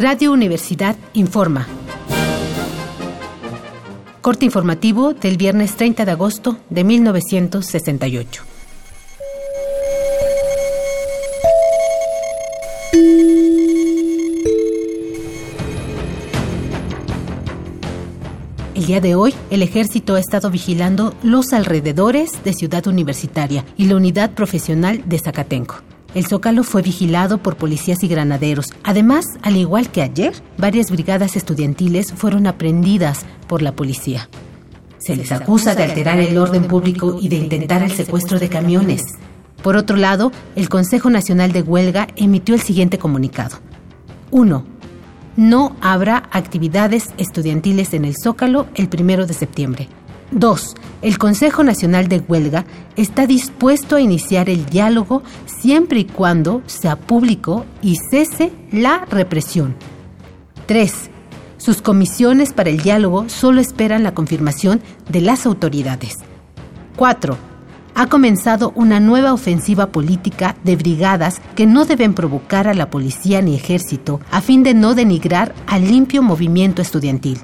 Radio Universidad informa. Corte informativo del viernes 30 de agosto de 1968. El día de hoy, el ejército ha estado vigilando los alrededores de Ciudad Universitaria y la unidad profesional de Zacatenco. El zócalo fue vigilado por policías y granaderos. Además, al igual que ayer, varias brigadas estudiantiles fueron aprendidas por la policía. Se les acusa de alterar el orden público y de intentar el secuestro de camiones. Por otro lado, el Consejo Nacional de Huelga emitió el siguiente comunicado. 1. No habrá actividades estudiantiles en el Zócalo el primero de septiembre. 2. El Consejo Nacional de Huelga está dispuesto a iniciar el diálogo siempre y cuando sea público y cese la represión. 3. Sus comisiones para el diálogo solo esperan la confirmación de las autoridades. 4. Ha comenzado una nueva ofensiva política de brigadas que no deben provocar a la policía ni ejército a fin de no denigrar al limpio movimiento estudiantil.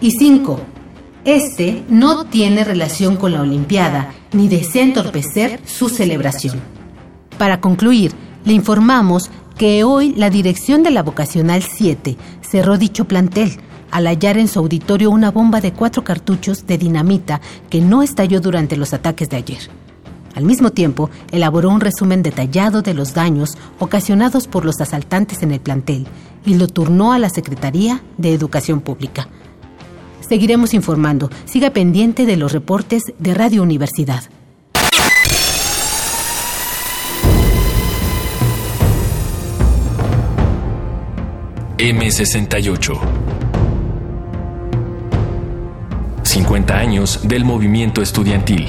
Y 5 este no tiene relación con la Olimpiada ni desea entorpecer su celebración. Para concluir, le informamos que hoy la dirección de la Vocacional 7 cerró dicho plantel al hallar en su auditorio una bomba de cuatro cartuchos de dinamita que no estalló durante los ataques de ayer. Al mismo tiempo, elaboró un resumen detallado de los daños ocasionados por los asaltantes en el plantel y lo turnó a la Secretaría de Educación Pública. Seguiremos informando. Siga pendiente de los reportes de Radio Universidad. M68 50 años del movimiento estudiantil.